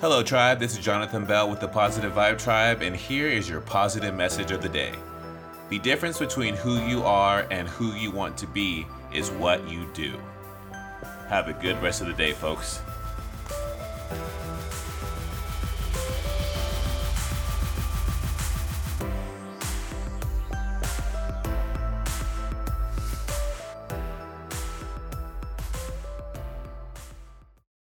Hello, Tribe. This is Jonathan Bell with the Positive Vibe Tribe, and here is your positive message of the day. The difference between who you are and who you want to be is what you do. Have a good rest of the day, folks.